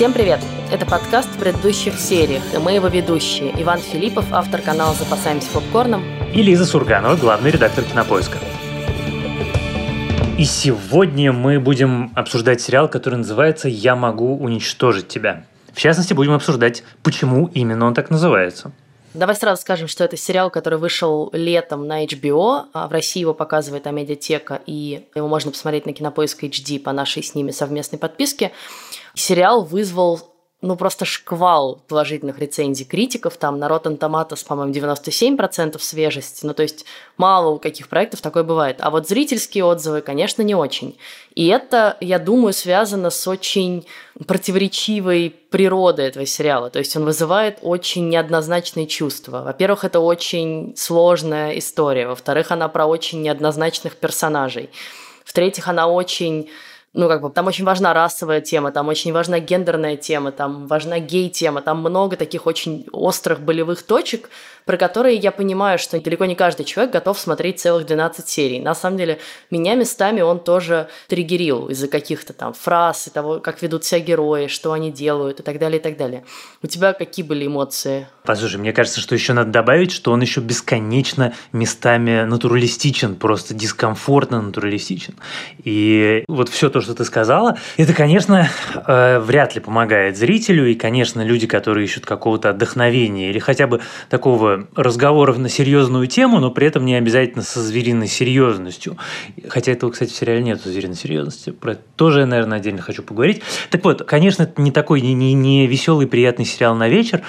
Всем привет! Это подкаст в предыдущих сериях, и мы его ведущие. Иван Филиппов, автор канала «Запасаемся попкорном». И Лиза Сурганова, главный редактор «Кинопоиска». И сегодня мы будем обсуждать сериал, который называется «Я могу уничтожить тебя». В частности, будем обсуждать, почему именно он так называется. Давай сразу скажем, что это сериал, который вышел летом на HBO, а в России его показывает Амедиатека, и его можно посмотреть на Кинопоиск HD по нашей с ними совместной подписке. Сериал вызвал ну, просто шквал положительных рецензий критиков. Там на Rotten Tomatoes, по-моему, 97% свежести. Ну, то есть мало у каких проектов такое бывает. А вот зрительские отзывы, конечно, не очень. И это, я думаю, связано с очень противоречивой природой этого сериала. То есть он вызывает очень неоднозначные чувства. Во-первых, это очень сложная история. Во-вторых, она про очень неоднозначных персонажей. В-третьих, она очень ну, как бы, там очень важна расовая тема, там очень важна гендерная тема, там важна гей-тема, там много таких очень острых болевых точек, про которые я понимаю, что далеко не каждый человек готов смотреть целых 12 серий. На самом деле, меня местами он тоже триггерил из-за каких-то там фраз и того, как ведут себя герои, что они делают и так далее, и так далее. У тебя какие были эмоции? Послушай, мне кажется, что еще надо добавить, что он еще бесконечно местами натуралистичен, просто дискомфортно натуралистичен. И вот все то, что ты сказала, это, конечно, э, вряд ли помогает зрителю, и, конечно, люди, которые ищут какого-то отдохновения или хотя бы такого разговоров на серьезную тему, но при этом не обязательно со звериной серьезностью. Хотя этого, кстати, в сериале нет звериной серьезности. Про это тоже я, наверное, отдельно хочу поговорить. Так вот, конечно, это не такой не, не, не веселый, приятный сериал на вечер,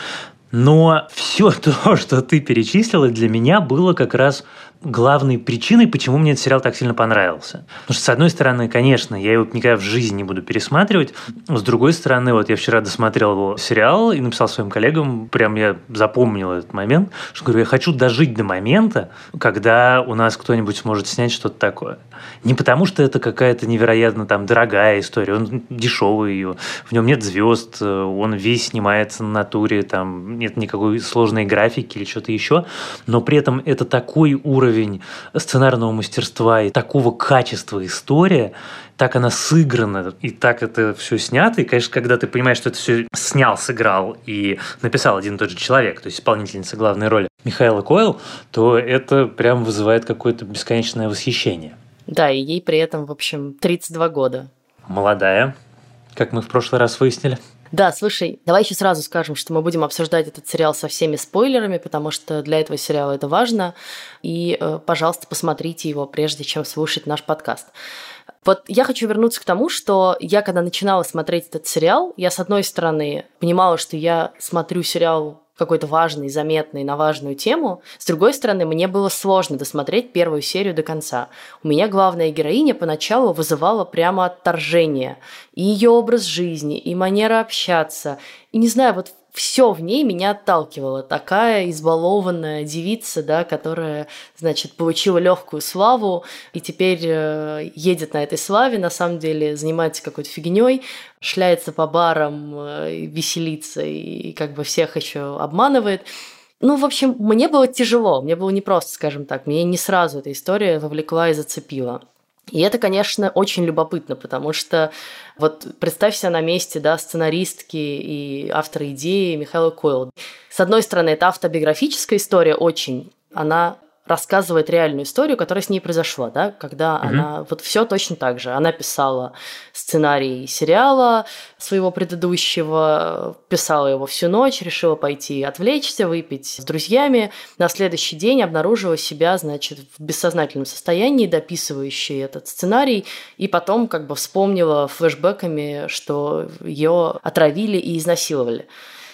но все то, что ты перечислила, для меня было как раз главной причиной, почему мне этот сериал так сильно понравился. Потому что, с одной стороны, конечно, я его никогда в жизни не буду пересматривать. С другой стороны, вот я вчера досмотрел сериал и написал своим коллегам, прям я запомнил этот момент, что говорю, я хочу дожить до момента, когда у нас кто-нибудь сможет снять что-то такое. Не потому, что это какая-то невероятно там дорогая история, он дешевый ее, в нем нет звезд, он весь снимается на натуре, там нет никакой сложной графики или что-то еще, но при этом это такой уровень уровень сценарного мастерства и такого качества история, так она сыграна, и так это все снято. И, конечно, когда ты понимаешь, что это все снял, сыграл и написал один и тот же человек, то есть исполнительница главной роли Михаила Койл, то это прям вызывает какое-то бесконечное восхищение. Да, и ей при этом, в общем, 32 года. Молодая, как мы в прошлый раз выяснили. Да, слушай, давай еще сразу скажем, что мы будем обсуждать этот сериал со всеми спойлерами, потому что для этого сериала это важно. И, э, пожалуйста, посмотрите его, прежде чем слушать наш подкаст. Вот я хочу вернуться к тому, что я, когда начинала смотреть этот сериал, я, с одной стороны, понимала, что я смотрю сериал какой-то важный, заметный, на важную тему. С другой стороны, мне было сложно досмотреть первую серию до конца. У меня главная героиня поначалу вызывала прямо отторжение. И ее образ жизни, и манера общаться. И не знаю, вот все в ней меня отталкивало. Такая избалованная девица, да, которая, значит, получила легкую славу и теперь э, едет на этой славе, на самом деле занимается какой-то фигней, шляется по барам, э, веселится и как бы всех еще обманывает. Ну, в общем, мне было тяжело, мне было непросто, скажем так. Мне не сразу эта история вовлекла и зацепила. И это, конечно, очень любопытно, потому что вот представь себя на месте да, сценаристки и автора идеи Михаила Койл. С одной стороны, это автобиографическая история очень, она рассказывает реальную историю, которая с ней произошла, да, когда mm-hmm. она вот все точно так же. Она писала сценарий сериала своего предыдущего, писала его всю ночь, решила пойти отвлечься, выпить с друзьями. На следующий день обнаружила себя, значит, в бессознательном состоянии, дописывающей этот сценарий, и потом как бы вспомнила флешбеками, что ее отравили и изнасиловали.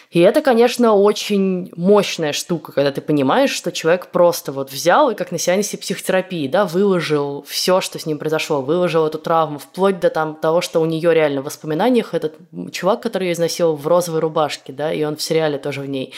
И это, конечно, очень мощная штука, когда ты понимаешь, что человек просто вот взял и как на сеансе психотерапии, да, выложил все, что с ним произошло, выложил эту травму, вплоть до там, того, что у нее реально в воспоминаниях этот чувак, который ее изнасиловал в розовой рубашке, да, и он в сериале тоже в ней.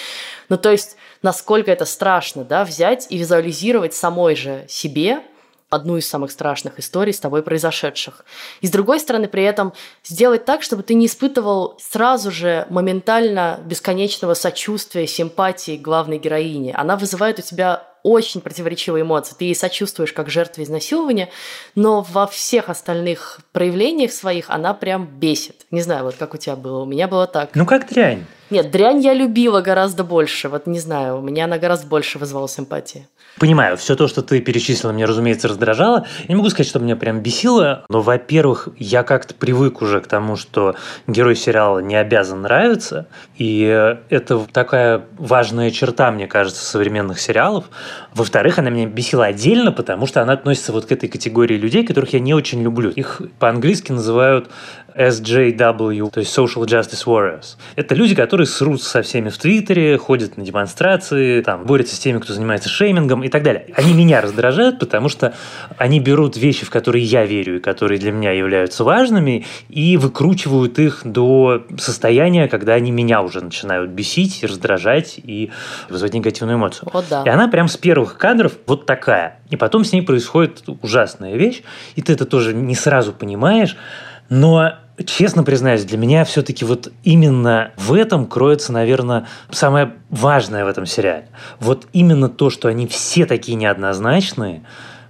Ну, то есть, насколько это страшно, да, взять и визуализировать самой же себе одну из самых страшных историй с тобой произошедших. И с другой стороны, при этом сделать так, чтобы ты не испытывал сразу же моментально бесконечного сочувствия, симпатии к главной героине. Она вызывает у тебя очень противоречивые эмоции. Ты ей сочувствуешь как жертве изнасилования, но во всех остальных проявлениях своих она прям бесит. Не знаю, вот как у тебя было. У меня было так. Ну, как дрянь. Нет, дрянь я любила гораздо больше. Вот не знаю, у меня она гораздо больше вызвала симпатии. Понимаю, все то, что ты перечислила, меня, разумеется, раздражало. Я не могу сказать, что меня прям бесило, но, во-первых, я как-то привык уже к тому, что герой сериала не обязан нравиться, и это такая важная черта, мне кажется, современных сериалов. Во-вторых, она меня бесила отдельно, потому что она относится вот к этой категории людей, которых я не очень люблю. Их по-английски называют SJW, то есть Social Justice Warriors. Это люди, которые срут со всеми в Твиттере, ходят на демонстрации, там, борются с теми, кто занимается шеймингом и так далее. Они меня раздражают, потому что они берут вещи, в которые я верю и которые для меня являются важными, и выкручивают их до состояния, когда они меня уже начинают бесить, раздражать и вызывать негативную эмоцию. Вот да. И она прям с первых кадров вот такая. И потом с ней происходит ужасная вещь, и ты это тоже не сразу понимаешь, но честно признаюсь, для меня все-таки вот именно в этом кроется, наверное, самое важное в этом сериале. Вот именно то, что они все такие неоднозначные,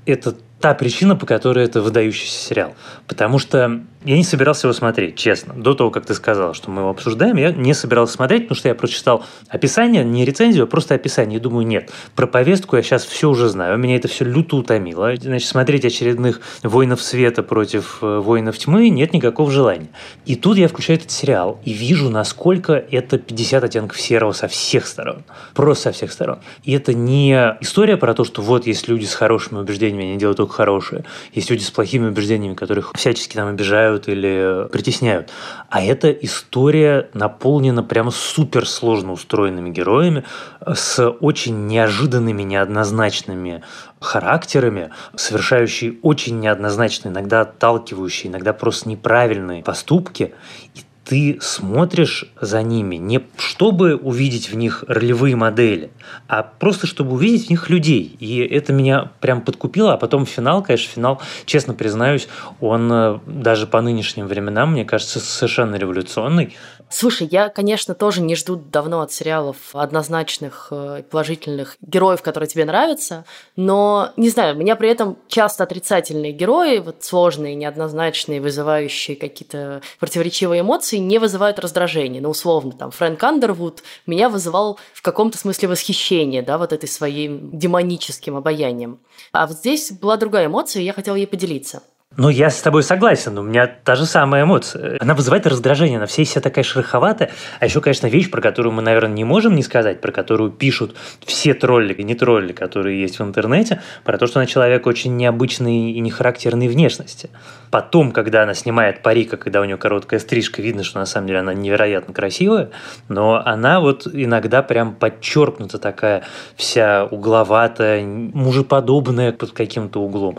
это та причина, по которой это выдающийся сериал. Потому что я не собирался его смотреть, честно. До того, как ты сказал, что мы его обсуждаем, я не собирался смотреть, потому что я прочитал описание, не рецензию, а просто описание. И думаю, нет, про повестку я сейчас все уже знаю. Меня это все люто утомило. Значит, смотреть очередных воинов света против э, воинов тьмы нет никакого желания. И тут я включаю этот сериал и вижу, насколько это 50 оттенков серого со всех сторон. Просто со всех сторон. И это не история про то, что вот есть люди с хорошими убеждениями, они делают только хорошие. Есть люди с плохими убеждениями, которых всячески там обижают обижают или притесняют. А эта история наполнена прямо супер сложно устроенными героями с очень неожиданными, неоднозначными характерами, совершающие очень неоднозначные, иногда отталкивающие, иногда просто неправильные поступки. И ты смотришь за ними не чтобы увидеть в них ролевые модели, а просто чтобы увидеть в них людей. И это меня прям подкупило. А потом финал, конечно, финал, честно признаюсь, он э, даже по нынешним временам, мне кажется, совершенно революционный. Слушай, я, конечно, тоже не жду давно от сериалов однозначных э, положительных героев, которые тебе нравятся, но, не знаю, у меня при этом часто отрицательные герои, вот сложные, неоднозначные, вызывающие какие-то противоречивые эмоции, не вызывают раздражения. Ну, условно, там, Фрэнк Андервуд меня вызывал в каком-то смысле восхищение, да, вот этой своим демоническим обаянием. А вот здесь была другая эмоция, и я хотела ей поделиться. Ну, я с тобой согласен, у меня та же самая эмоция. Она вызывает раздражение, она вся вся такая шероховатая. А еще, конечно, вещь, про которую мы, наверное, не можем не сказать, про которую пишут все тролли и не тролли, которые есть в интернете, про то, что она человек очень необычной и нехарактерной внешности. Потом, когда она снимает парик, когда у нее короткая стрижка, видно, что на самом деле она невероятно красивая, но она вот иногда прям подчеркнута такая вся угловатая, мужеподобная под каким-то углом.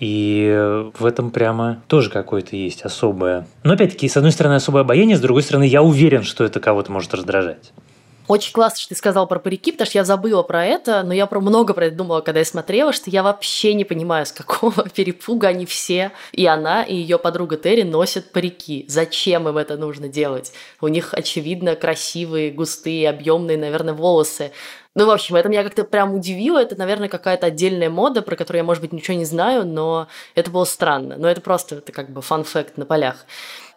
И в этом прямо тоже какое-то есть особое. Но опять-таки, с одной стороны, особое обаяние, с другой стороны, я уверен, что это кого-то может раздражать. Очень классно, что ты сказал про парики, потому что я забыла про это, но я про много про это думала, когда я смотрела, что я вообще не понимаю, с какого перепуга они все, и она, и ее подруга Терри носят парики. Зачем им это нужно делать? У них, очевидно, красивые, густые, объемные, наверное, волосы. Ну, в общем, это меня как-то прям удивило. Это, наверное, какая-то отдельная мода, про которую я, может быть, ничего не знаю, но это было странно. Но это просто это как бы фан-факт на полях.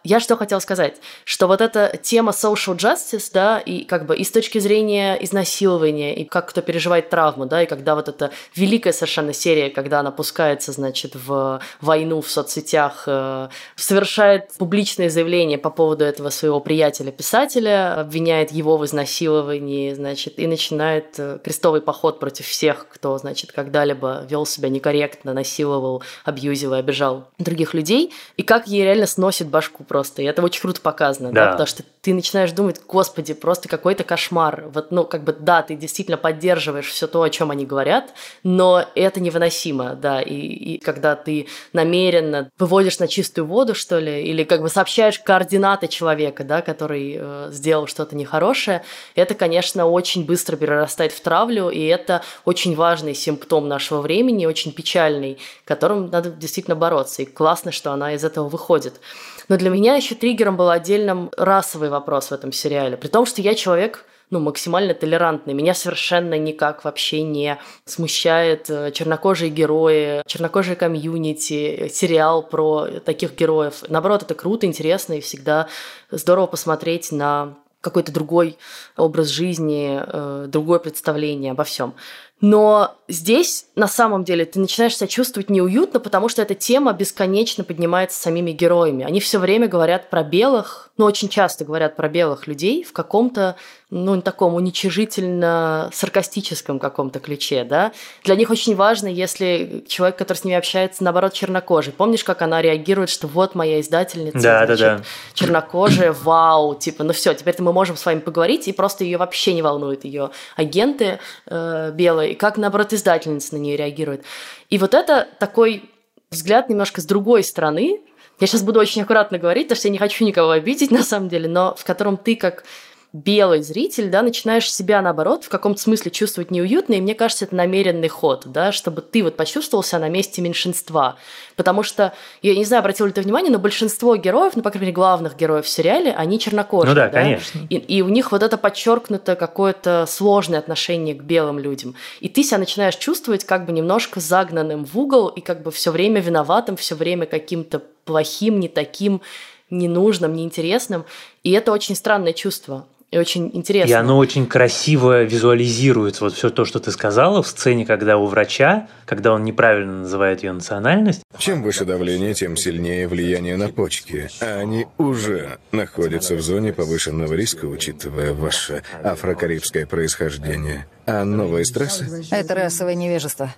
Я что хотела сказать, что вот эта тема social justice, да, и как бы и с точки зрения изнасилования, и как кто переживает травму, да, и когда вот эта великая совершенно серия, когда она пускается, значит, в войну в соцсетях, э, совершает публичное заявление по поводу этого своего приятеля-писателя, обвиняет его в изнасиловании, значит, и начинает э, крестовый поход против всех, кто, значит, когда-либо вел себя некорректно, насиловал, абьюзил и обижал других людей, и как ей реально сносит башку просто. И это очень круто показано, да. да, потому что ты начинаешь думать, господи, просто какой-то кошмар. Вот, ну, как бы, да, ты действительно поддерживаешь все то, о чем они говорят, но это невыносимо, да. И, и когда ты намеренно выводишь на чистую воду, что ли, или как бы сообщаешь координаты человека, да, который э, сделал что-то нехорошее, это, конечно, очень быстро перерастает в травлю, и это очень важный симптом нашего времени, очень печальный, которым надо действительно бороться. И классно, что она из этого выходит. Но для меня еще триггером был отдельным расовый вопрос в этом сериале. При том, что я человек ну, максимально толерантный. Меня совершенно никак вообще не смущает э, чернокожие герои, чернокожие комьюнити, сериал про таких героев. Наоборот, это круто, интересно и всегда здорово посмотреть на какой-то другой образ жизни, э, другое представление обо всем. Но здесь на самом деле ты начинаешь себя чувствовать неуютно, потому что эта тема бесконечно поднимается самими героями. Они все время говорят про белых, ну очень часто говорят про белых людей в каком-то, ну таком уничижительно саркастическом каком-то ключе, да. Для них очень важно, если человек, который с ними общается, наоборот, чернокожий. Помнишь, как она реагирует, что вот моя издательница, да, значит, да, да. чернокожая, вау, типа, ну все, теперь мы можем с вами поговорить, и просто ее вообще не волнует ее агенты э, белые и как, наоборот, издательница на нее реагирует. И вот это такой взгляд немножко с другой стороны. Я сейчас буду очень аккуратно говорить, потому что я не хочу никого обидеть, на самом деле, но в котором ты как белый зритель, да, начинаешь себя, наоборот, в каком-то смысле чувствовать неуютно, и мне кажется, это намеренный ход, да, чтобы ты вот почувствовал себя на месте меньшинства. Потому что, я не знаю, обратил ли ты внимание, но большинство героев, ну, по крайней мере, главных героев в сериале, они чернокожие. Ну да, да? конечно. И, и у них вот это подчеркнуто какое-то сложное отношение к белым людям. И ты себя начинаешь чувствовать как бы немножко загнанным в угол и как бы все время виноватым, все время каким-то плохим, не таким, ненужным, неинтересным. И это очень странное чувство. И очень интересно. И оно очень красиво визуализируется. Вот все то, что ты сказала в сцене, когда у врача, когда он неправильно называет ее национальность. Чем выше давление, тем сильнее влияние на почки. А они уже находятся в зоне повышенного риска, учитывая ваше афрокарибское происхождение. А новые стрессы? Это расовое невежество.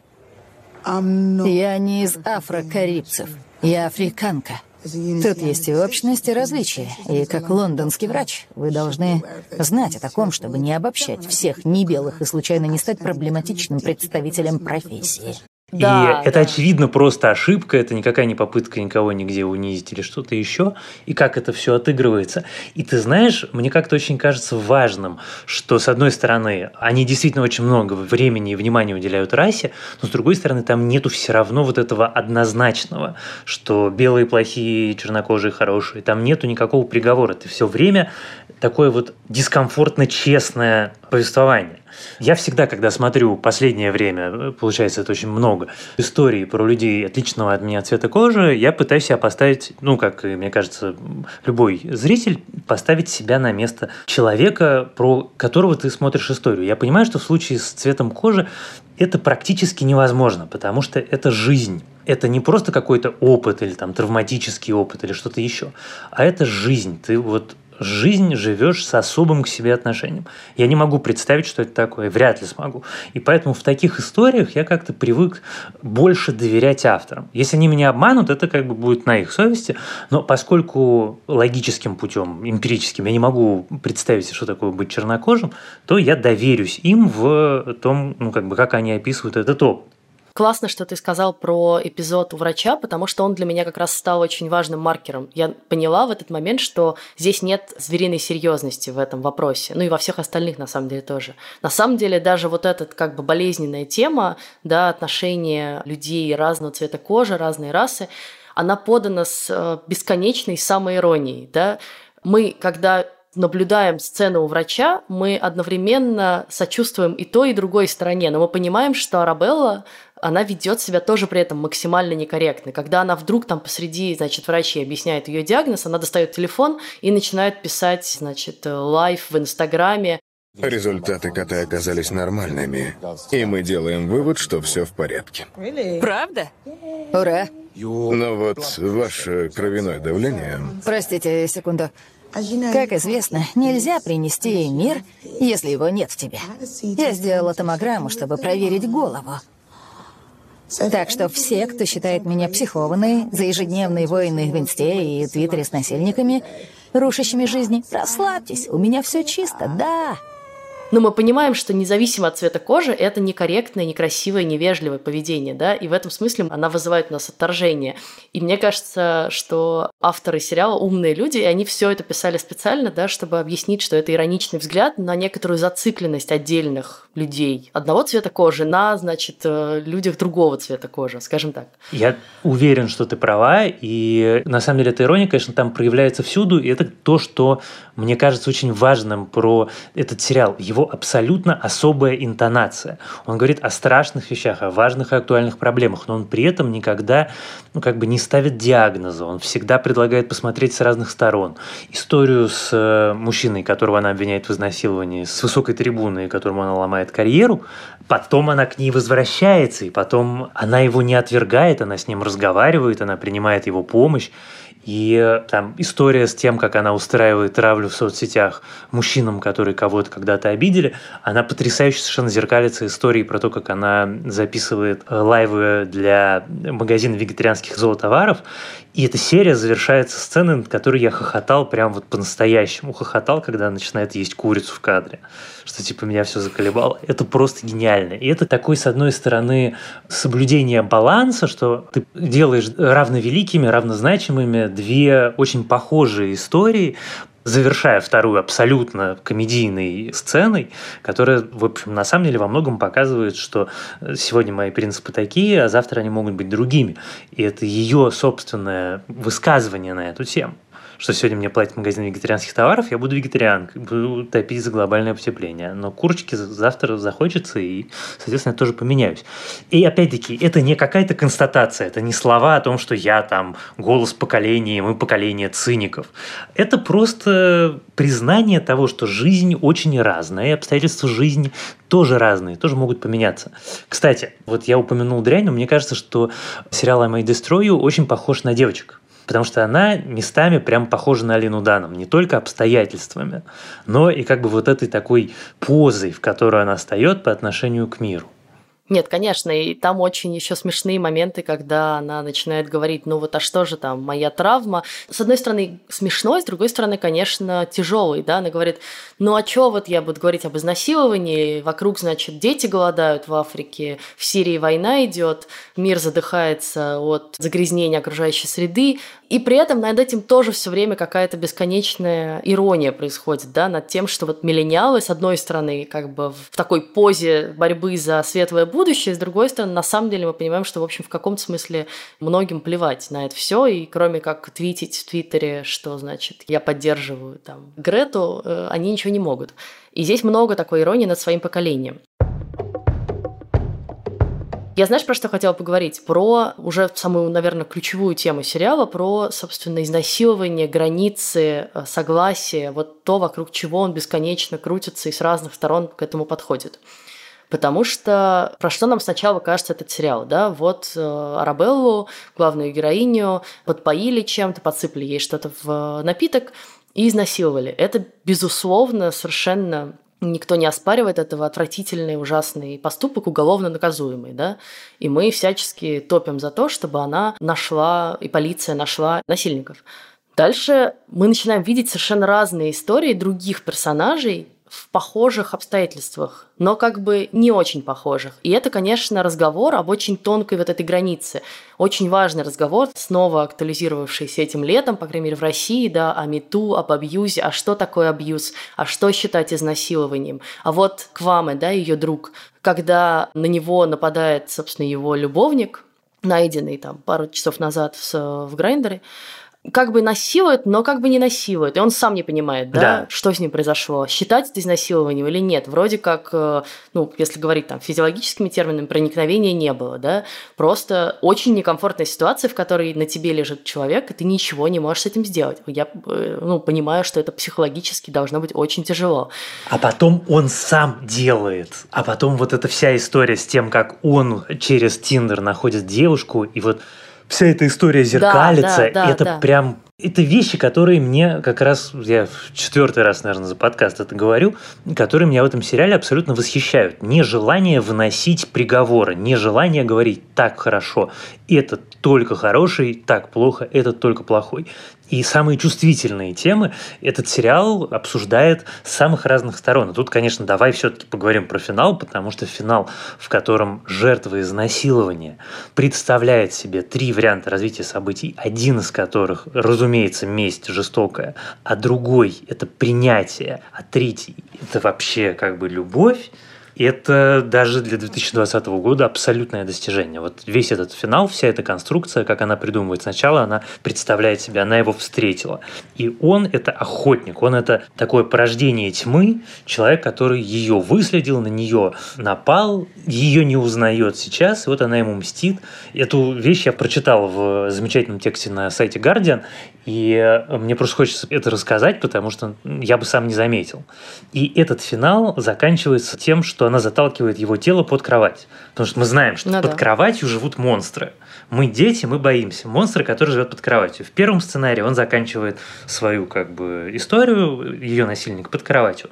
Я не из афрокарибцев. Я африканка. Тут есть и общность, и различия. И как лондонский врач, вы должны знать о таком, чтобы не обобщать всех небелых и случайно не стать проблематичным представителем профессии. Да, и это очевидно просто ошибка, это никакая не попытка никого нигде унизить или что-то еще, и как это все отыгрывается. И ты знаешь, мне как-то очень кажется важным, что с одной стороны, они действительно очень много времени и внимания уделяют расе, но с другой стороны, там нету все равно вот этого однозначного, что белые плохие, чернокожие хорошие, там нету никакого приговора. Ты все время такое вот дискомфортно честное повествование. Я всегда, когда смотрю последнее время, получается, это очень много историй про людей отличного от меня цвета кожи, я пытаюсь себя поставить, ну, как, мне кажется, любой зритель, поставить себя на место человека, про которого ты смотришь историю. Я понимаю, что в случае с цветом кожи это практически невозможно, потому что это жизнь. Это не просто какой-то опыт или там травматический опыт или что-то еще, а это жизнь. Ты вот жизнь живешь с особым к себе отношением. Я не могу представить, что это такое, вряд ли смогу. И поэтому в таких историях я как-то привык больше доверять авторам. Если они меня обманут, это как бы будет на их совести, но поскольку логическим путем, эмпирическим, я не могу представить, что такое быть чернокожим, то я доверюсь им в том, ну, как бы, как они описывают этот опыт. Классно, что ты сказал про эпизод у врача, потому что он для меня как раз стал очень важным маркером. Я поняла в этот момент, что здесь нет звериной серьезности в этом вопросе. Ну и во всех остальных, на самом деле, тоже. На самом деле, даже вот эта как бы болезненная тема, да, отношения людей разного цвета кожи, разной расы, она подана с э, бесконечной самоиронией, да. Мы, когда наблюдаем сцену у врача, мы одновременно сочувствуем и той, и другой стороне, но мы понимаем, что Арабелла она ведет себя тоже при этом максимально некорректно. Когда она вдруг там посреди, значит, врачи объясняет ее диагноз, она достает телефон и начинает писать, значит, live в Инстаграме. Результаты кота оказались нормальными, и мы делаем вывод, что все в порядке. Правда? Ура! Но вот ваше кровяное давление... Простите, секунду. Как известно, нельзя принести ей мир, если его нет в тебе. Я сделала томограмму, чтобы проверить голову. Так что все, кто считает меня психованной за ежедневные войны в Инсте и Твиттере с насильниками, рушащими жизни, расслабьтесь, у меня все чисто, да. Но мы понимаем, что независимо от цвета кожи, это некорректное, некрасивое, невежливое поведение, да, и в этом смысле она вызывает у нас отторжение. И мне кажется, что авторы сериала умные люди, и они все это писали специально, да, чтобы объяснить, что это ироничный взгляд на некоторую зацикленность отдельных людей одного цвета кожи на, значит, э, людях другого цвета кожи, скажем так. Я уверен, что ты права, и на самом деле эта ирония, конечно, там проявляется всюду, и это то, что мне кажется очень важным про этот сериал. Абсолютно особая интонация. Он говорит о страшных вещах, о важных и актуальных проблемах, но он при этом никогда ну, как бы не ставит диагноза. Он всегда предлагает посмотреть с разных сторон. Историю с э, мужчиной, которого она обвиняет в изнасиловании, с высокой трибуны, которому она ломает карьеру, потом она к ней возвращается, и потом она его не отвергает, она с ним разговаривает, она принимает его помощь. И там история с тем, как она устраивает травлю в соцсетях мужчинам, которые кого-то когда-то обидели, она потрясающе совершенно зеркалится историей про то, как она записывает э, лайвы для магазина вегетарианских зоотоваров. И эта серия завершается сценой, над которой я хохотал прям вот по-настоящему. Хохотал, когда начинает есть курицу в кадре. Что типа меня все заколебало. Это просто гениально. И это такой, с одной стороны, соблюдение баланса, что ты делаешь равновеликими, равнозначимыми две очень похожие истории, завершая вторую абсолютно комедийной сценой, которая, в общем, на самом деле во многом показывает, что сегодня мои принципы такие, а завтра они могут быть другими. И это ее собственное высказывание на эту тему что сегодня мне платит магазин вегетарианских товаров, я буду вегетарианкой, буду топить за глобальное потепление. Но курочки завтра захочется, и, соответственно, я тоже поменяюсь. И опять-таки, это не какая-то констатация, это не слова о том, что я там голос поколения, мы поколение циников. Это просто признание того, что жизнь очень разная, и обстоятельства жизни тоже разные, тоже могут поменяться. Кстати, вот я упомянул дрянь, но мне кажется, что сериал «I May Destroy You» очень похож на девочек потому что она местами прям похожа на Алину Даном, не только обстоятельствами, но и как бы вот этой такой позой, в которую она встает по отношению к миру. Нет, конечно, и там очень еще смешные моменты, когда она начинает говорить, ну вот, а что же там, моя травма. С одной стороны, смешной, с другой стороны, конечно, тяжелый, да, она говорит, ну а что вот я буду говорить об изнасиловании, вокруг, значит, дети голодают в Африке, в Сирии война идет, мир задыхается от загрязнения окружающей среды, и при этом над этим тоже все время какая-то бесконечная ирония происходит, да, над тем, что вот миллениалы, с одной стороны, как бы в такой позе борьбы за светлое будущее, с другой стороны, на самом деле мы понимаем, что, в общем, в каком-то смысле многим плевать на это все, и кроме как твитить в Твиттере, что, значит, я поддерживаю там Грету, э, они ничего не могут. И здесь много такой иронии над своим поколением. Я знаешь, про что хотела поговорить? Про уже самую, наверное, ключевую тему сериала, про, собственно, изнасилование, границы, э, согласие, вот то, вокруг чего он бесконечно крутится и с разных сторон к этому подходит. Потому что про что нам сначала кажется этот сериал, да? Вот э, Арабеллу, главную героиню, подпоили чем-то, подсыпали ей что-то в напиток и изнасиловали. Это, безусловно, совершенно Никто не оспаривает этого отвратительный, ужасный поступок, уголовно наказуемый, да? И мы всячески топим за то, чтобы она нашла, и полиция нашла насильников. Дальше мы начинаем видеть совершенно разные истории других персонажей, в похожих обстоятельствах, но как бы не очень похожих. И это, конечно, разговор об очень тонкой вот этой границе. Очень важный разговор, снова актуализировавшийся этим летом, по крайней мере, в России, да, о мету, об абьюзе, а что такое абьюз, а что считать изнасилованием. А вот Кваме, да, ее друг, когда на него нападает, собственно, его любовник, найденный там пару часов назад в Грайндере, как бы насилует, но как бы не насилует. И он сам не понимает, да, да. что с ним произошло. Считать это изнасилованием или нет. Вроде как, э, ну, если говорить там физиологическими терминами, проникновения не было, да. Просто очень некомфортная ситуация, в которой на тебе лежит человек, и ты ничего не можешь с этим сделать. Я, э, ну, понимаю, что это психологически должно быть очень тяжело. А потом он сам делает. А потом вот эта вся история с тем, как он через Тиндер находит девушку, и вот вся эта история зеркалится. Да, да, да, это да. прям это вещи, которые мне как раз, я в четвертый раз, наверное, за подкаст это говорю, которые меня в этом сериале абсолютно восхищают. Нежелание выносить приговоры, нежелание говорить так хорошо, это только хороший, так плохо, это только плохой. И самые чувствительные темы этот сериал обсуждает с самых разных сторон. И тут, конечно, давай все-таки поговорим про финал, потому что финал, в котором жертва изнасилования представляет себе три варианта развития событий, один из которых, разумеется, месть жестокая, а другой – это принятие, а третий – это вообще как бы любовь, это даже для 2020 года абсолютное достижение. Вот весь этот финал, вся эта конструкция, как она придумывает сначала, она представляет себя, она его встретила. И он – это охотник, он – это такое порождение тьмы, человек, который ее выследил, на нее напал, ее не узнает сейчас, и вот она ему мстит. Эту вещь я прочитал в замечательном тексте на сайте Guardian, и мне просто хочется это рассказать, потому что я бы сам не заметил. И этот финал заканчивается тем, что она заталкивает его тело под кровать. Потому что мы знаем, что ну, под да. кроватью живут монстры. Мы дети, мы боимся. Монстры, которые живут под кроватью. В первом сценарии он заканчивает свою как бы историю, ее насильник под кроватью.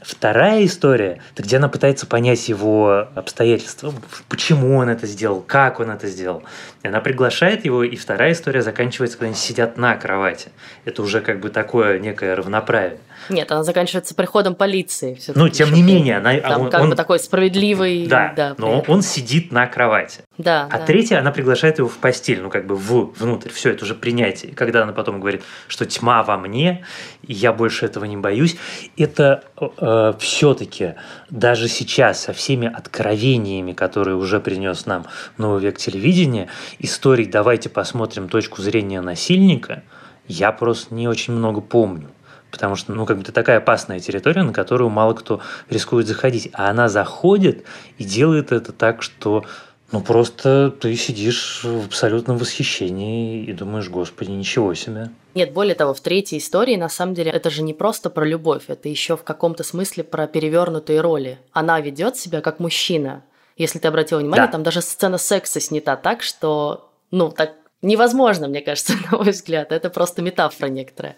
Вторая история, это где она пытается понять его обстоятельства, почему он это сделал, как он это сделал. И она приглашает его, и вторая история заканчивается, когда они сидят на кровати. Это уже как бы такое некое равноправие. Нет, она заканчивается приходом полиции. Ну, тем не менее, она, Там он, как он, бы такой справедливый. Да, да но он сидит на кровати. Да. А да. третья, она приглашает его в постель, ну как бы в внутрь. Все это уже принятие. Когда она потом говорит, что тьма во мне, и я больше этого не боюсь, это э, все-таки даже сейчас со всеми откровениями, которые уже принес нам новый век телевидения, историй «давайте посмотрим точку зрения насильника», я просто не очень много помню потому что, ну, как бы это такая опасная территория, на которую мало кто рискует заходить. А она заходит и делает это так, что ну, просто ты сидишь в абсолютном восхищении и думаешь, господи, ничего себе. Нет, более того, в третьей истории, на самом деле, это же не просто про любовь, это еще в каком-то смысле про перевернутые роли. Она ведет себя как мужчина. Если ты обратил внимание, да. там даже сцена секса снята так, что, ну, так невозможно, мне кажется, на мой взгляд. Это просто метафора некоторая.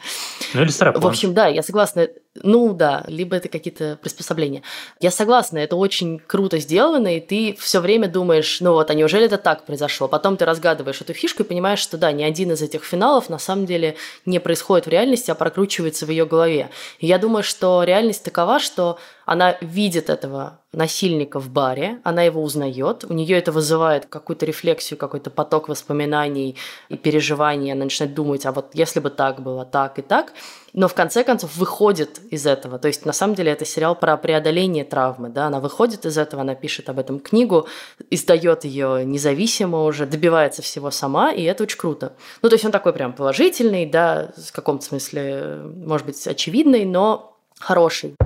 Ну или страпон. В общем, да, я согласна. Ну да, либо это какие-то приспособления. Я согласна, это очень круто сделано, и ты все время думаешь, ну вот, а неужели это так произошло? Потом ты разгадываешь эту фишку и понимаешь, что да, ни один из этих финалов на самом деле не происходит в реальности, а прокручивается в ее голове. И я думаю, что реальность такова, что она видит этого насильника в баре, она его узнает, у нее это вызывает какую-то рефлексию, какой-то поток воспоминаний и переживаний, она начинает думать, а вот если бы так было, так и так, но в конце концов выходит из этого. То есть на самом деле это сериал про преодоление травмы, да, она выходит из этого, она пишет об этом книгу, издает ее независимо уже, добивается всего сама, и это очень круто. Ну, то есть он такой прям положительный, да, в каком-то смысле, может быть, очевидный, но хороший.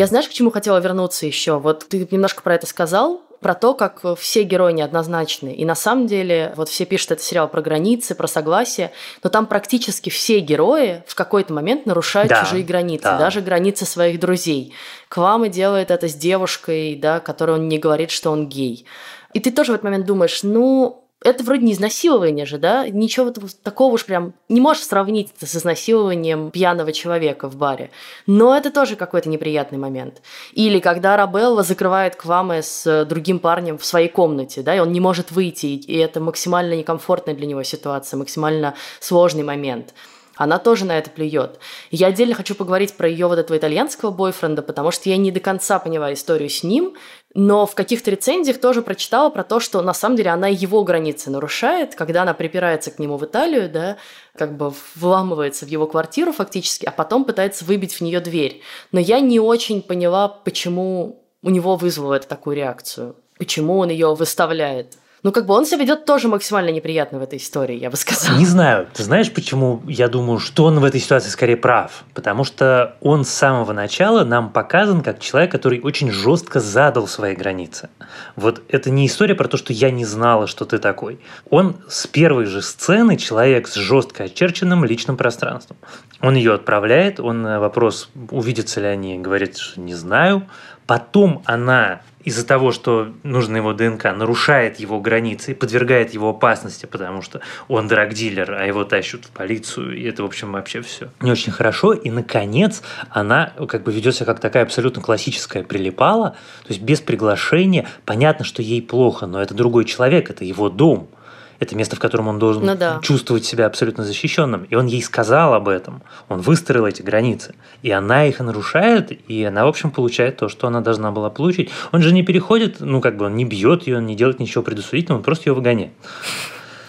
Я знаешь, к чему хотела вернуться еще? Вот ты немножко про это сказал, про то, как все герои неоднозначны. И на самом деле, вот все пишут этот сериал про границы, про согласие, но там практически все герои в какой-то момент нарушают да, чужие границы, да. даже границы своих друзей. Квама делает это с девушкой, да, которой он не говорит, что он гей. И ты тоже в этот момент думаешь, ну, это вроде не изнасилование же, да? Ничего такого уж прям не можешь сравнить это с изнасилованием пьяного человека в баре. Но это тоже какой-то неприятный момент. Или когда Рабелла закрывает Кваме с другим парнем в своей комнате, да, и он не может выйти, и это максимально некомфортная для него ситуация, максимально сложный момент она тоже на это плюет. Я отдельно хочу поговорить про ее вот этого итальянского бойфренда, потому что я не до конца поняла историю с ним, но в каких-то рецензиях тоже прочитала про то, что на самом деле она его границы нарушает, когда она припирается к нему в Италию, да, как бы вламывается в его квартиру фактически, а потом пытается выбить в нее дверь. Но я не очень поняла, почему у него вызвало это такую реакцию, почему он ее выставляет. Ну, как бы он себя ведет тоже максимально неприятно в этой истории, я бы сказала. Не знаю. Ты знаешь, почему я думаю, что он в этой ситуации скорее прав? Потому что он с самого начала нам показан как человек, который очень жестко задал свои границы. Вот это не история про то, что я не знала, что ты такой. Он с первой же сцены человек с жестко очерченным личным пространством. Он ее отправляет, он на вопрос, увидятся ли они, говорит, что не знаю. Потом она из-за того, что нужно его ДНК, нарушает его границы и подвергает его опасности, потому что он драгдилер, а его тащут в полицию, и это, в общем, вообще все не очень хорошо. И, наконец, она как бы ведет себя как такая абсолютно классическая прилипала, то есть без приглашения. Понятно, что ей плохо, но это другой человек, это его дом – Это место, в котором он должен ну, да. чувствовать себя абсолютно защищенным. И он ей сказал об этом. Он выстроил эти границы. И она их нарушает, и она, в общем, получает то, что она должна была получить. Он же не переходит, ну, как бы он не бьет ее, он не делает ничего предусудительного, он просто ее выгоняет.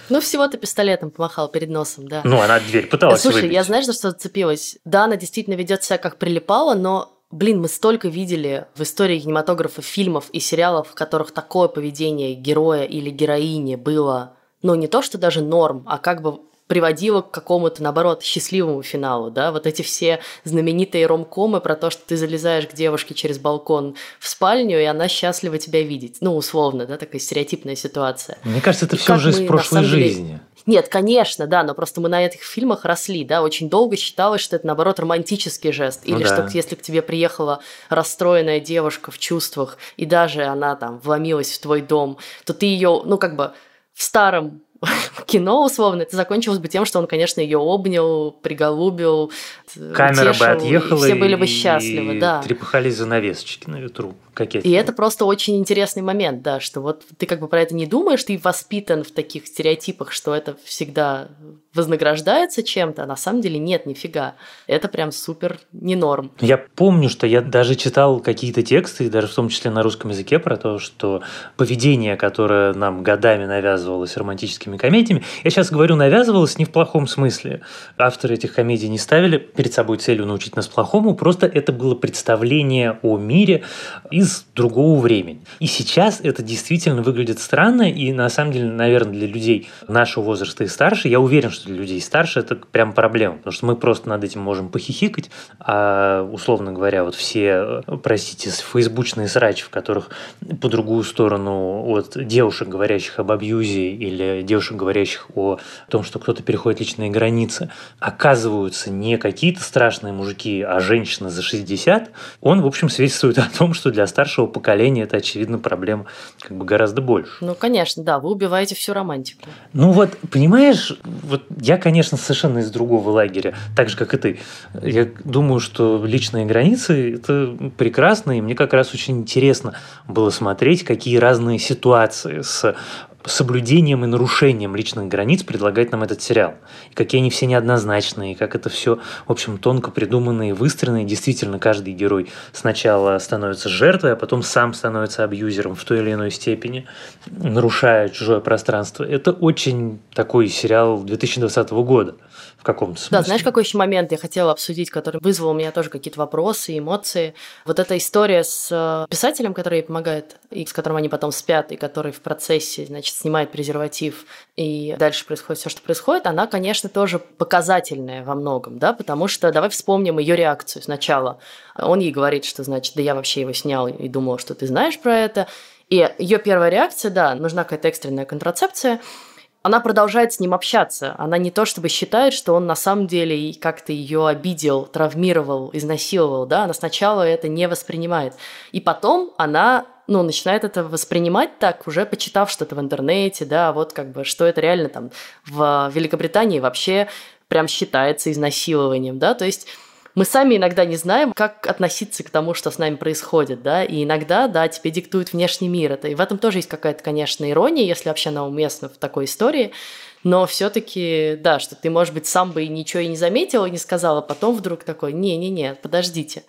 Ну, всего-то пистолетом помахал перед носом, да. Ну, она дверь пыталась Слушай, выбить. я знаешь, за что зацепилась? Да, она действительно ведет себя как прилипала, но Блин, мы столько видели в истории кинематографа фильмов и сериалов, в которых такое поведение героя или героини было, ну, не то, что даже норм, а как бы приводило к какому-то, наоборот, счастливому финалу, да, вот эти все знаменитые ромкомы про то, что ты залезаешь к девушке через балкон в спальню, и она счастлива тебя видеть, ну, условно, да, такая стереотипная ситуация. Мне кажется, это все уже из прошлой жизни. Деле, нет, конечно, да, но просто мы на этих фильмах росли, да, очень долго считалось, что это, наоборот, романтический жест, ну или да. что если к тебе приехала расстроенная девушка в чувствах, и даже она там вломилась в твой дом, то ты ее, ну, как бы в старом кино, условно, это закончилось бы тем, что он, конечно, ее обнял, приголубил, Камера утешил, бы отъехала, и все были бы счастливы, и да. трепыхались занавесочки на ветру кокетливо. И это просто очень интересный момент, да, что вот ты как бы про это не думаешь, ты воспитан в таких стереотипах, что это всегда вознаграждается чем-то, а на самом деле нет, нифига. Это прям супер не норм. Я помню, что я даже читал какие-то тексты, даже в том числе на русском языке, про то, что поведение, которое нам годами навязывалось романтическими комедиями, я сейчас говорю навязывалось не в плохом смысле. Авторы этих комедий не ставили перед собой целью научить нас плохому, просто это было представление о мире из другого времени. И сейчас это действительно выглядит странно, и на самом деле, наверное, для людей нашего возраста и старше, я уверен, что людей старше это прям проблема, потому что мы просто над этим можем похихикать, а, условно говоря, вот все, простите, фейсбучные срачи, в которых по другую сторону от девушек, говорящих об абьюзе, или девушек, говорящих о том, что кто-то переходит личные границы, оказываются не какие-то страшные мужики, а женщины за 60, он, в общем, свидетельствует о том, что для старшего поколения это, очевидно, проблема как бы гораздо больше. Ну, конечно, да, вы убиваете всю романтику. Ну вот, понимаешь, вот я, конечно, совершенно из другого лагеря, так же, как и ты. Я думаю, что личные границы – это прекрасно, и мне как раз очень интересно было смотреть, какие разные ситуации с соблюдением и нарушением личных границ предлагает нам этот сериал. И какие они все неоднозначные, и как это все, в общем, тонко выстроено. И действительно, каждый герой сначала становится жертвой, а потом сам становится абьюзером в той или иной степени, нарушая чужое пространство. Это очень такой сериал 2020 года в каком-то смысле. Да, знаешь, какой еще момент я хотела обсудить, который вызвал у меня тоже какие-то вопросы, эмоции. Вот эта история с э, писателем, который ей помогает, и с которым они потом спят, и который в процессе, значит, снимает презерватив, и дальше происходит все, что происходит, она, конечно, тоже показательная во многом, да, потому что давай вспомним ее реакцию сначала. Он ей говорит, что, значит, да я вообще его снял и думал, что ты знаешь про это. И ее первая реакция, да, нужна какая-то экстренная контрацепция – она продолжает с ним общаться. Она не то чтобы считает, что он на самом деле как-то ее обидел, травмировал, изнасиловал, да, она сначала это не воспринимает. И потом она ну, начинает это воспринимать так, уже почитав что-то в интернете, да, вот как бы, что это реально там в Великобритании вообще прям считается изнасилованием, да, то есть мы сами иногда не знаем, как относиться к тому, что с нами происходит, да, и иногда, да, тебе диктует внешний мир. Это, и в этом тоже есть какая-то, конечно, ирония, если вообще она уместна в такой истории, но все-таки, да, что ты, может быть, сам бы и ничего и не заметил, и не сказал, а потом вдруг такой, не-не-не, подождите.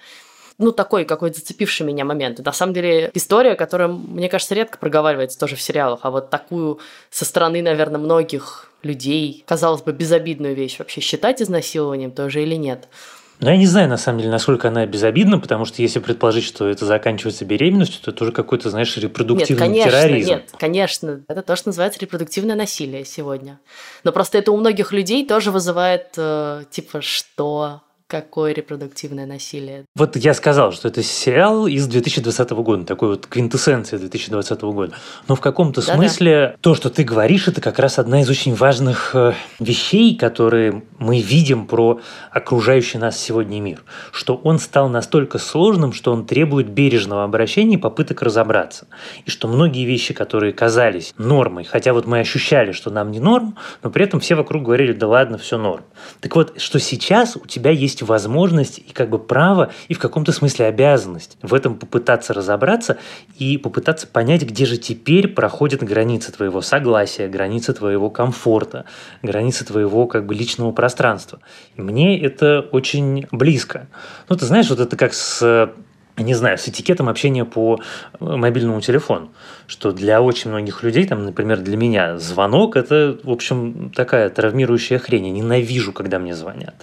Ну, такой какой-то зацепивший меня момент. На самом деле, история, которая, мне кажется, редко проговаривается тоже в сериалах, а вот такую со стороны, наверное, многих людей, казалось бы, безобидную вещь вообще считать изнасилованием тоже или нет – но я не знаю, на самом деле, насколько она безобидна, потому что если предположить, что это заканчивается беременностью, то это уже какой-то, знаешь, репродуктивный нет, конечно, терроризм. Нет, конечно, это то, что называется репродуктивное насилие сегодня. Но просто это у многих людей тоже вызывает, э, типа, что какое репродуктивное насилие. Вот я сказал, что это сериал из 2020 года, такой вот квинтэссенция 2020 года. Но в каком-то Да-да. смысле то, что ты говоришь, это как раз одна из очень важных э, вещей, которые мы видим про окружающий нас сегодня мир. Что он стал настолько сложным, что он требует бережного обращения и попыток разобраться. И что многие вещи, которые казались нормой, хотя вот мы ощущали, что нам не норм, но при этом все вокруг говорили, да ладно, все норм. Так вот, что сейчас у тебя есть есть возможность и как бы право, и в каком-то смысле обязанность в этом попытаться разобраться и попытаться понять, где же теперь проходят границы твоего согласия, границы твоего комфорта, границы твоего как бы личного пространства. Мне это очень близко. Ну, ты знаешь, вот это как с не знаю, с этикетом общения по мобильному телефону, что для очень многих людей, там, например, для меня звонок – это, в общем, такая травмирующая хрень. Я ненавижу, когда мне звонят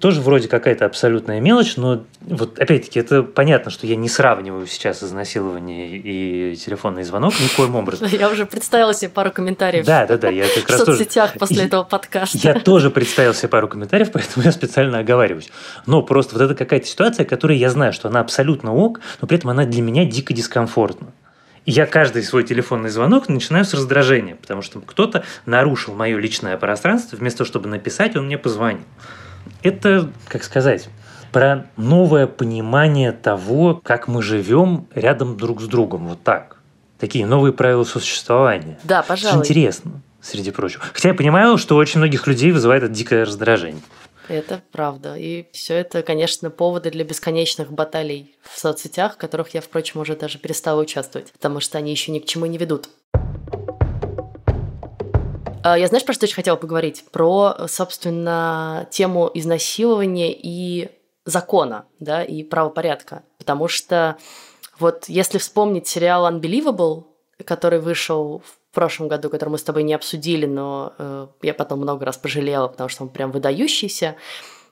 тоже вроде какая-то абсолютная мелочь, но вот опять-таки это понятно, что я не сравниваю сейчас изнасилование и телефонный звонок никоим образом. Я уже представила себе пару комментариев. Да, да, да, я как раз в соцсетях после этого подкаста. Я тоже представил себе пару комментариев, поэтому я специально оговариваюсь. Но просто вот это какая-то ситуация, которая я знаю, что она абсолютно ок, но при этом она для меня дико дискомфортна. И я каждый свой телефонный звонок начинаю с раздражения, потому что кто-то нарушил мое личное пространство, вместо того, чтобы написать, он мне позвонил. Это, как сказать, про новое понимание того, как мы живем рядом друг с другом. Вот так. Такие новые правила существования. Да, пожалуй. Это интересно, среди прочего. Хотя я понимаю, что очень многих людей вызывает это дикое раздражение. Это правда. И все это, конечно, поводы для бесконечных баталий в соцсетях, в которых я, впрочем, уже даже перестала участвовать, потому что они еще ни к чему не ведут. А, я знаешь, про что очень хотела поговорить? Про, собственно, тему изнасилования и закона, да, и правопорядка. Потому что вот если вспомнить сериал Unbelievable, который вышел в прошлом году, который мы с тобой не обсудили, но э, я потом много раз пожалела, потому что он прям выдающийся,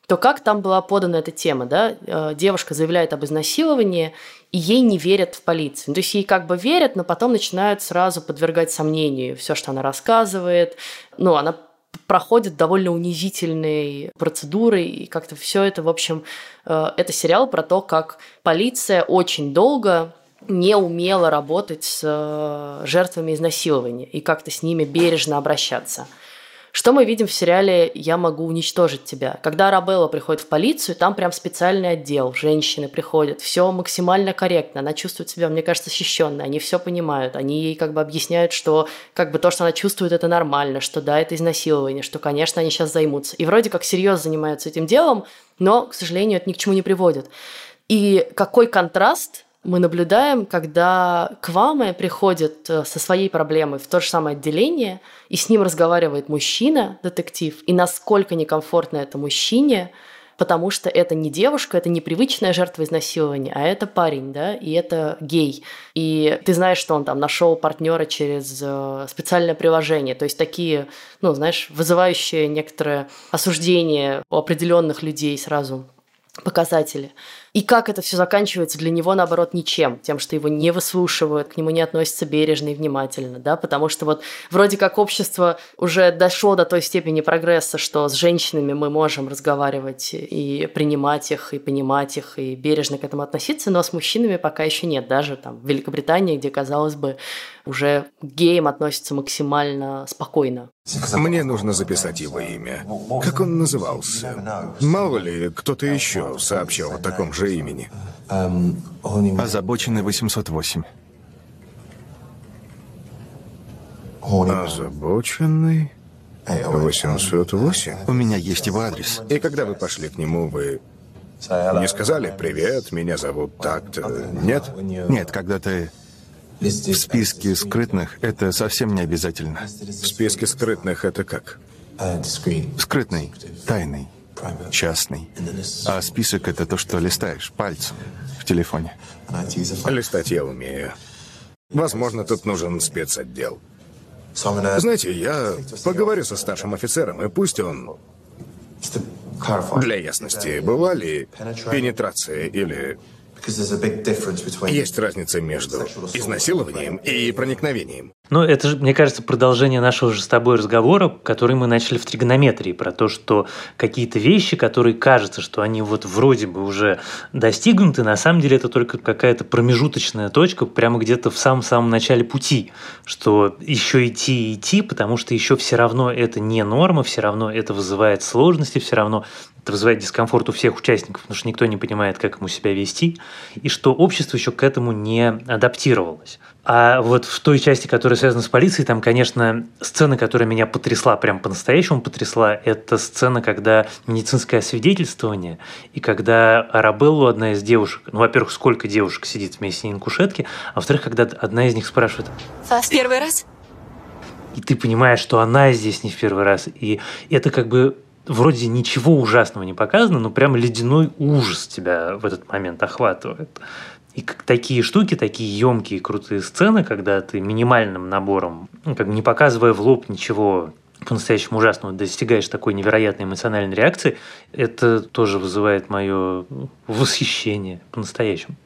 то как там была подана эта тема, да? Э, девушка заявляет об изнасиловании, и ей не верят в полицию. То есть ей как бы верят, но потом начинают сразу подвергать сомнению все, что она рассказывает. Ну, она проходит довольно унизительные процедуры, и как-то все это, в общем, э, это сериал про то, как полиция очень долго не умела работать с э, жертвами изнасилования и как-то с ними бережно обращаться. Что мы видим в сериале «Я могу уничтожить тебя»? Когда Арабелла приходит в полицию, там прям специальный отдел, женщины приходят, все максимально корректно, она чувствует себя, мне кажется, защищенной, они все понимают, они ей как бы объясняют, что как бы то, что она чувствует, это нормально, что да, это изнасилование, что, конечно, они сейчас займутся. И вроде как серьезно занимаются этим делом, но, к сожалению, это ни к чему не приводит. И какой контраст мы наблюдаем, когда к вам приходит э, со своей проблемой в то же самое отделение, и с ним разговаривает мужчина, детектив, и насколько некомфортно это мужчине, потому что это не девушка, это не привычная жертва изнасилования, а это парень, да, и это гей. И ты знаешь, что он там нашел партнера через э, специальное приложение. То есть такие, ну, знаешь, вызывающие некоторое осуждение у определенных людей сразу показатели. И как это все заканчивается для него, наоборот, ничем. Тем, что его не выслушивают, к нему не относятся бережно и внимательно, да, потому что вот вроде как общество уже дошло до той степени прогресса, что с женщинами мы можем разговаривать и принимать их, и понимать их, и бережно к этому относиться, но с мужчинами пока еще нет. Даже там в Великобритании, где, казалось бы, уже к геям относятся максимально спокойно. Мне нужно записать его имя. Как он назывался? Мало ли, кто-то еще сообщил о таком же имени. Озабоченный 808. Озабоченный 808? У меня есть его адрес. И когда вы пошли к нему, вы не сказали «Привет, меня зовут так-то»? Нет? Нет, когда ты в списке скрытных это совсем не обязательно. В списке скрытных это как? Скрытный, тайный, частный. А список это то, что листаешь пальцем в телефоне. Листать я умею. Возможно, тут нужен спецотдел. Знаете, я поговорю со старшим офицером, и пусть он... Для ясности, была ли пенетрация или есть разница между изнасилованием и проникновением. Ну, это же, мне кажется, продолжение нашего же с тобой разговора, который мы начали в тригонометрии, про то, что какие-то вещи, которые кажется, что они вот вроде бы уже достигнуты, на самом деле это только какая-то промежуточная точка прямо где-то в самом-самом начале пути, что еще идти и идти, потому что еще все равно это не норма, все равно это вызывает сложности, все равно вызывает дискомфорт у всех участников, потому что никто не понимает, как ему себя вести, и что общество еще к этому не адаптировалось. А вот в той части, которая связана с полицией, там, конечно, сцена, которая меня потрясла, прям по-настоящему потрясла, это сцена, когда медицинское освидетельствование, и когда Арабеллу, одна из девушек, ну, во-первых, сколько девушек сидит вместе с ней на кушетке, а во-вторых, когда одна из них спрашивает... В первый раз? И ты понимаешь, что она здесь не в первый раз. И это как бы вроде ничего ужасного не показано, но прям ледяной ужас тебя в этот момент охватывает. И такие штуки, такие емкие, крутые сцены, когда ты минимальным набором, ну, как бы не показывая в лоб ничего по-настоящему ужасного, достигаешь такой невероятной эмоциональной реакции, это тоже вызывает мое восхищение по-настоящему.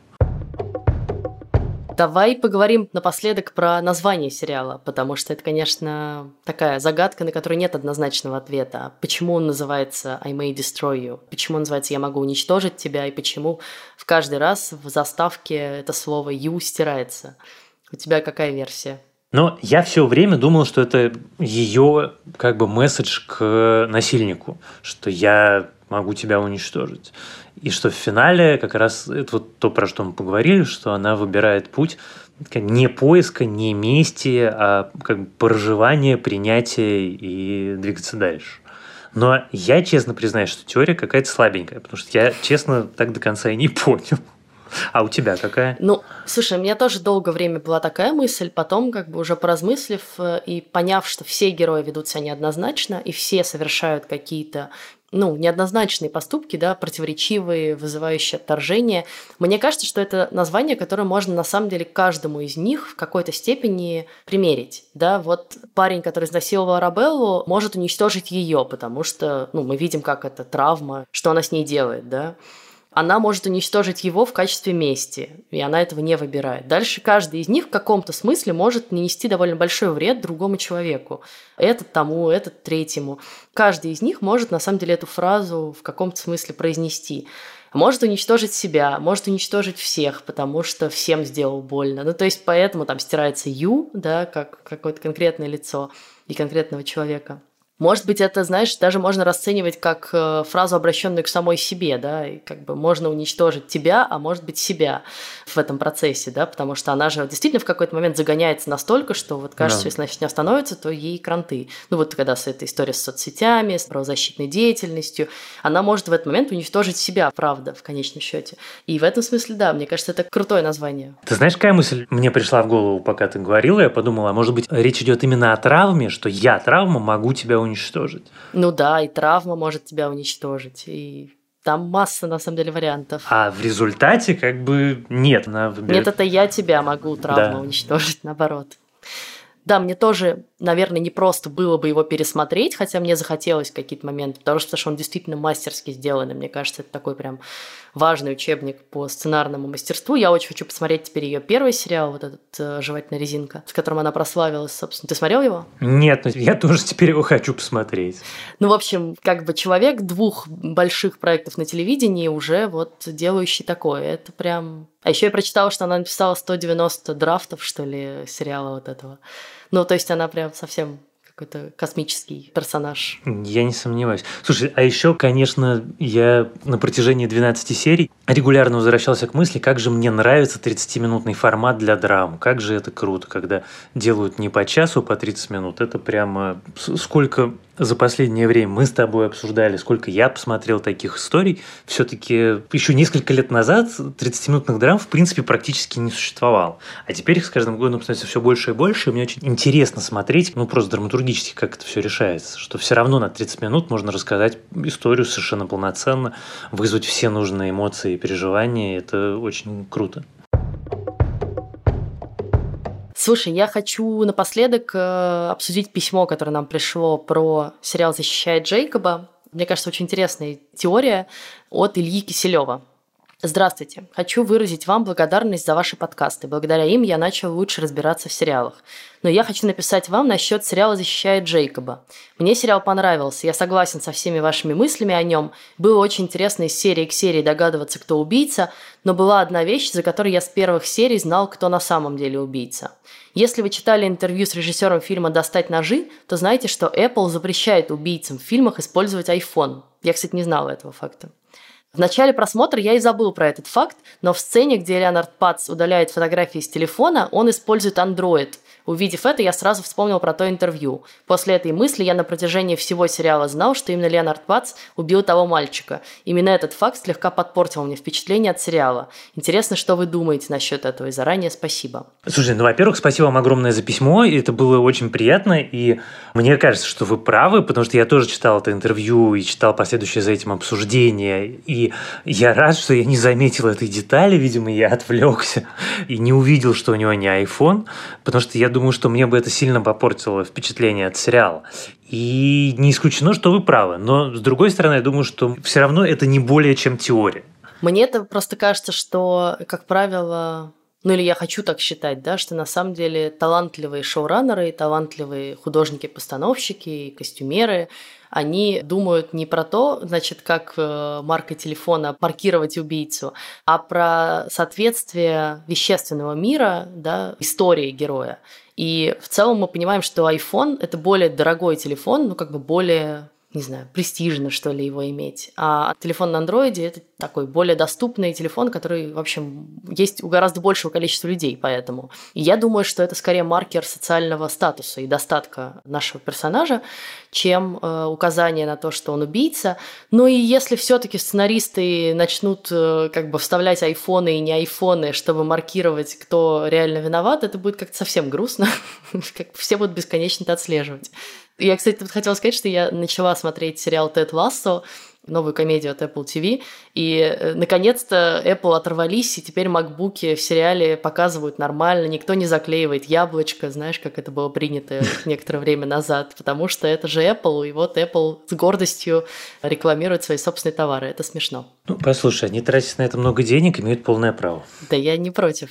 Давай поговорим напоследок про название сериала, потому что это, конечно, такая загадка, на которую нет однозначного ответа. Почему он называется «I may destroy you»? Почему он называется «Я могу уничтожить тебя?» И почему в каждый раз в заставке это слово «you» стирается? У тебя какая версия? Но я все время думал, что это ее как бы месседж к насильнику, что я могу тебя уничтожить. И что в финале как раз это вот то, про что мы поговорили, что она выбирает путь не поиска, не мести, а как бы проживания, принятия и двигаться дальше. Но я честно признаюсь, что теория какая-то слабенькая, потому что я, честно, так до конца и не понял. А у тебя какая? Ну, слушай, у меня тоже долгое время была такая мысль, потом, как бы уже поразмыслив э, и поняв, что все герои ведут себя неоднозначно, и все совершают какие-то ну, неоднозначные поступки, да, противоречивые, вызывающие отторжение. Мне кажется, что это название, которое можно на самом деле каждому из них в какой-то степени примерить. Да, вот парень, который изнасиловал Арабеллу, может уничтожить ее, потому что, ну, мы видим, как это травма, что она с ней делает, да она может уничтожить его в качестве мести, и она этого не выбирает. Дальше каждый из них в каком-то смысле может нанести довольно большой вред другому человеку. Этот тому, этот третьему. Каждый из них может на самом деле эту фразу в каком-то смысле произнести. Может уничтожить себя, может уничтожить всех, потому что всем сделал больно. Ну, то есть поэтому там стирается «ю», да, как какое-то конкретное лицо и конкретного человека. Может быть, это, знаешь, даже можно расценивать как э, фразу, обращенную к самой себе, да, и как бы можно уничтожить тебя, а может быть себя в этом процессе, да, потому что она же действительно в какой-то момент загоняется настолько, что вот кажется, да. если она сейчас не остановится, то ей кранты. Ну вот когда с этой историей с соцсетями, с правозащитной деятельностью, она может в этот момент уничтожить себя, правда, в конечном счете. И в этом смысле, да, мне кажется, это крутое название. Ты знаешь, какая мысль мне пришла в голову, пока ты говорила? Я подумала, а может быть, речь идет именно о травме, что я травма могу тебя уничтожить уничтожить. Ну да, и травма может тебя уничтожить, и там масса, на самом деле, вариантов. А в результате как бы нет. Она выбирает... Нет, это я тебя могу травму да. уничтожить, наоборот. Да, мне тоже, наверное, не просто было бы его пересмотреть, хотя мне захотелось какие-то моменты, потому что, что он действительно мастерски сделан, и мне кажется, это такой прям важный учебник по сценарному мастерству. Я очень хочу посмотреть теперь ее первый сериал, вот этот э, «Жевательная резинка», с которым она прославилась, собственно. Ты смотрел его? Нет, но я тоже теперь его хочу посмотреть. Ну, в общем, как бы человек двух больших проектов на телевидении уже вот делающий такое. Это прям... А еще я прочитала, что она написала 190 драфтов, что ли, сериала вот этого. Ну, то есть она прям совсем какой-то космический персонаж. Я не сомневаюсь. Слушай, а еще, конечно, я на протяжении 12 серий регулярно возвращался к мысли, как же мне нравится 30-минутный формат для драм. Как же это круто, когда делают не по часу, по 30 минут. Это прямо сколько за последнее время мы с тобой обсуждали, сколько я посмотрел таких историй. Все-таки еще несколько лет назад 30-минутных драм в принципе практически не существовало. А теперь их с каждым годом становится все больше и больше. И мне очень интересно смотреть, ну просто драматургически, как это все решается. Что все равно на 30 минут можно рассказать историю совершенно полноценно, вызвать все нужные эмоции и переживания. Это очень круто. Слушай, я хочу напоследок э, обсудить письмо, которое нам пришло про сериал «Защищает Джейкоба». Мне кажется, очень интересная теория от Ильи Киселева. Здравствуйте. Хочу выразить вам благодарность за ваши подкасты. Благодаря им я начал лучше разбираться в сериалах. Но я хочу написать вам насчет сериала «Защищает Джейкоба». Мне сериал понравился, я согласен со всеми вашими мыслями о нем. Было очень интересно из серии к серии догадываться, кто убийца, но была одна вещь, за которой я с первых серий знал, кто на самом деле убийца. Если вы читали интервью с режиссером фильма «Достать ножи», то знаете, что Apple запрещает убийцам в фильмах использовать iPhone. Я, кстати, не знала этого факта. В начале просмотра я и забыл про этот факт, но в сцене, где Леонард Пац удаляет фотографии с телефона, он использует Android – Увидев это, я сразу вспомнил про то интервью. После этой мысли я на протяжении всего сериала знал, что именно Леонард Пац убил того мальчика. Именно этот факт слегка подпортил мне впечатление от сериала. Интересно, что вы думаете насчет этого, и заранее спасибо. Слушай, ну, во-первых, спасибо вам огромное за письмо, это было очень приятно, и мне кажется, что вы правы, потому что я тоже читал это интервью и читал последующее за этим обсуждение, и я рад, что я не заметил этой детали, видимо, я отвлекся и не увидел, что у него не iPhone, потому что я думаю, что мне бы это сильно попортило впечатление от сериала. И не исключено, что вы правы. Но, с другой стороны, я думаю, что все равно это не более чем теория. Мне это просто кажется, что, как правило, ну или я хочу так считать, да, что на самом деле талантливые шоураннеры, талантливые художники-постановщики и костюмеры, они думают не про то, значит, как э, марка телефона маркировать убийцу, а про соответствие вещественного мира, да, истории героя. И в целом мы понимаем, что iPhone – это более дорогой телефон, ну, как бы более не знаю, престижно, что ли, его иметь. А телефон на андроиде – это такой более доступный телефон, который, в общем, есть у гораздо большего количества людей, поэтому. И я думаю, что это скорее маркер социального статуса и достатка нашего персонажа, чем э, указание на то, что он убийца. Ну и если все таки сценаристы начнут э, как бы вставлять айфоны и не айфоны, чтобы маркировать, кто реально виноват, это будет как-то совсем грустно. Все будут бесконечно это отслеживать. Я, кстати, тут хотела сказать, что я начала смотреть сериал «Тед Лассо», новую комедию от Apple TV. И, э, наконец-то, Apple оторвались, и теперь макбуки в сериале показывают нормально, никто не заклеивает яблочко, знаешь, как это было принято некоторое время назад, потому что это же Apple, и вот Apple с гордостью рекламирует свои собственные товары. Это смешно. Ну, послушай, они тратят на это много денег, имеют полное право. Да я не против.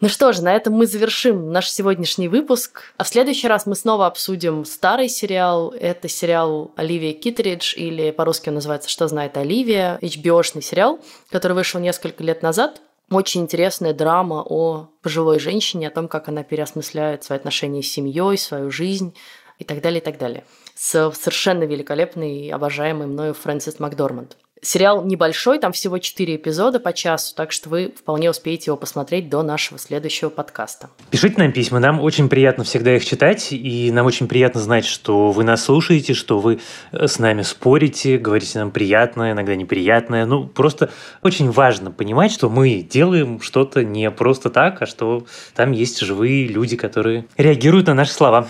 Ну что же, на этом мы завершим наш сегодняшний выпуск. А в следующий раз мы снова обсудим старый сериал. Это сериал Оливия Китридж, или по-русски он называется «Что знает Оливия», HBO-шный сериал, который вышел несколько лет назад. Очень интересная драма о пожилой женщине, о том, как она переосмысляет свои отношения с семьей, свою жизнь и так далее, и так далее. С совершенно великолепной и обожаемой мною Фрэнсис Макдорманд. Сериал небольшой, там всего 4 эпизода по часу, так что вы вполне успеете его посмотреть до нашего следующего подкаста. Пишите нам письма, нам очень приятно всегда их читать, и нам очень приятно знать, что вы нас слушаете, что вы э, с нами спорите, говорите нам приятное, иногда неприятное. Ну, просто очень важно понимать, что мы делаем что-то не просто так, а что там есть живые люди, которые реагируют на наши слова.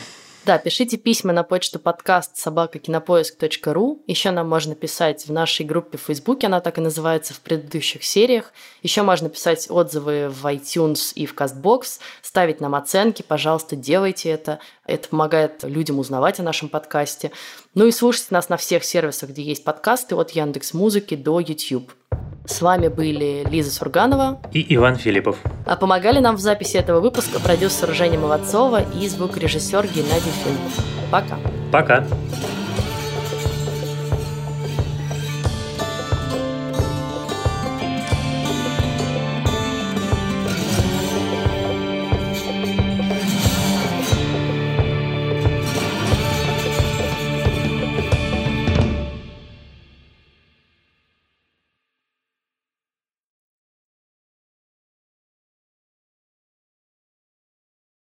Да, пишите письма на почту подкаст собакакинопоиск.ру. Еще нам можно писать в нашей группе в Фейсбуке, она так и называется в предыдущих сериях. Еще можно писать отзывы в iTunes и в CastBox, ставить нам оценки, пожалуйста, делайте это. Это помогает людям узнавать о нашем подкасте. Ну и слушайте нас на всех сервисах, где есть подкасты, от Яндекс Музыки до YouTube. С вами были Лиза Сурганова и Иван Филиппов. А помогали нам в записи этого выпуска продюсер Женя Молодцова и звукорежиссер Геннадий Финков. Пока. Пока.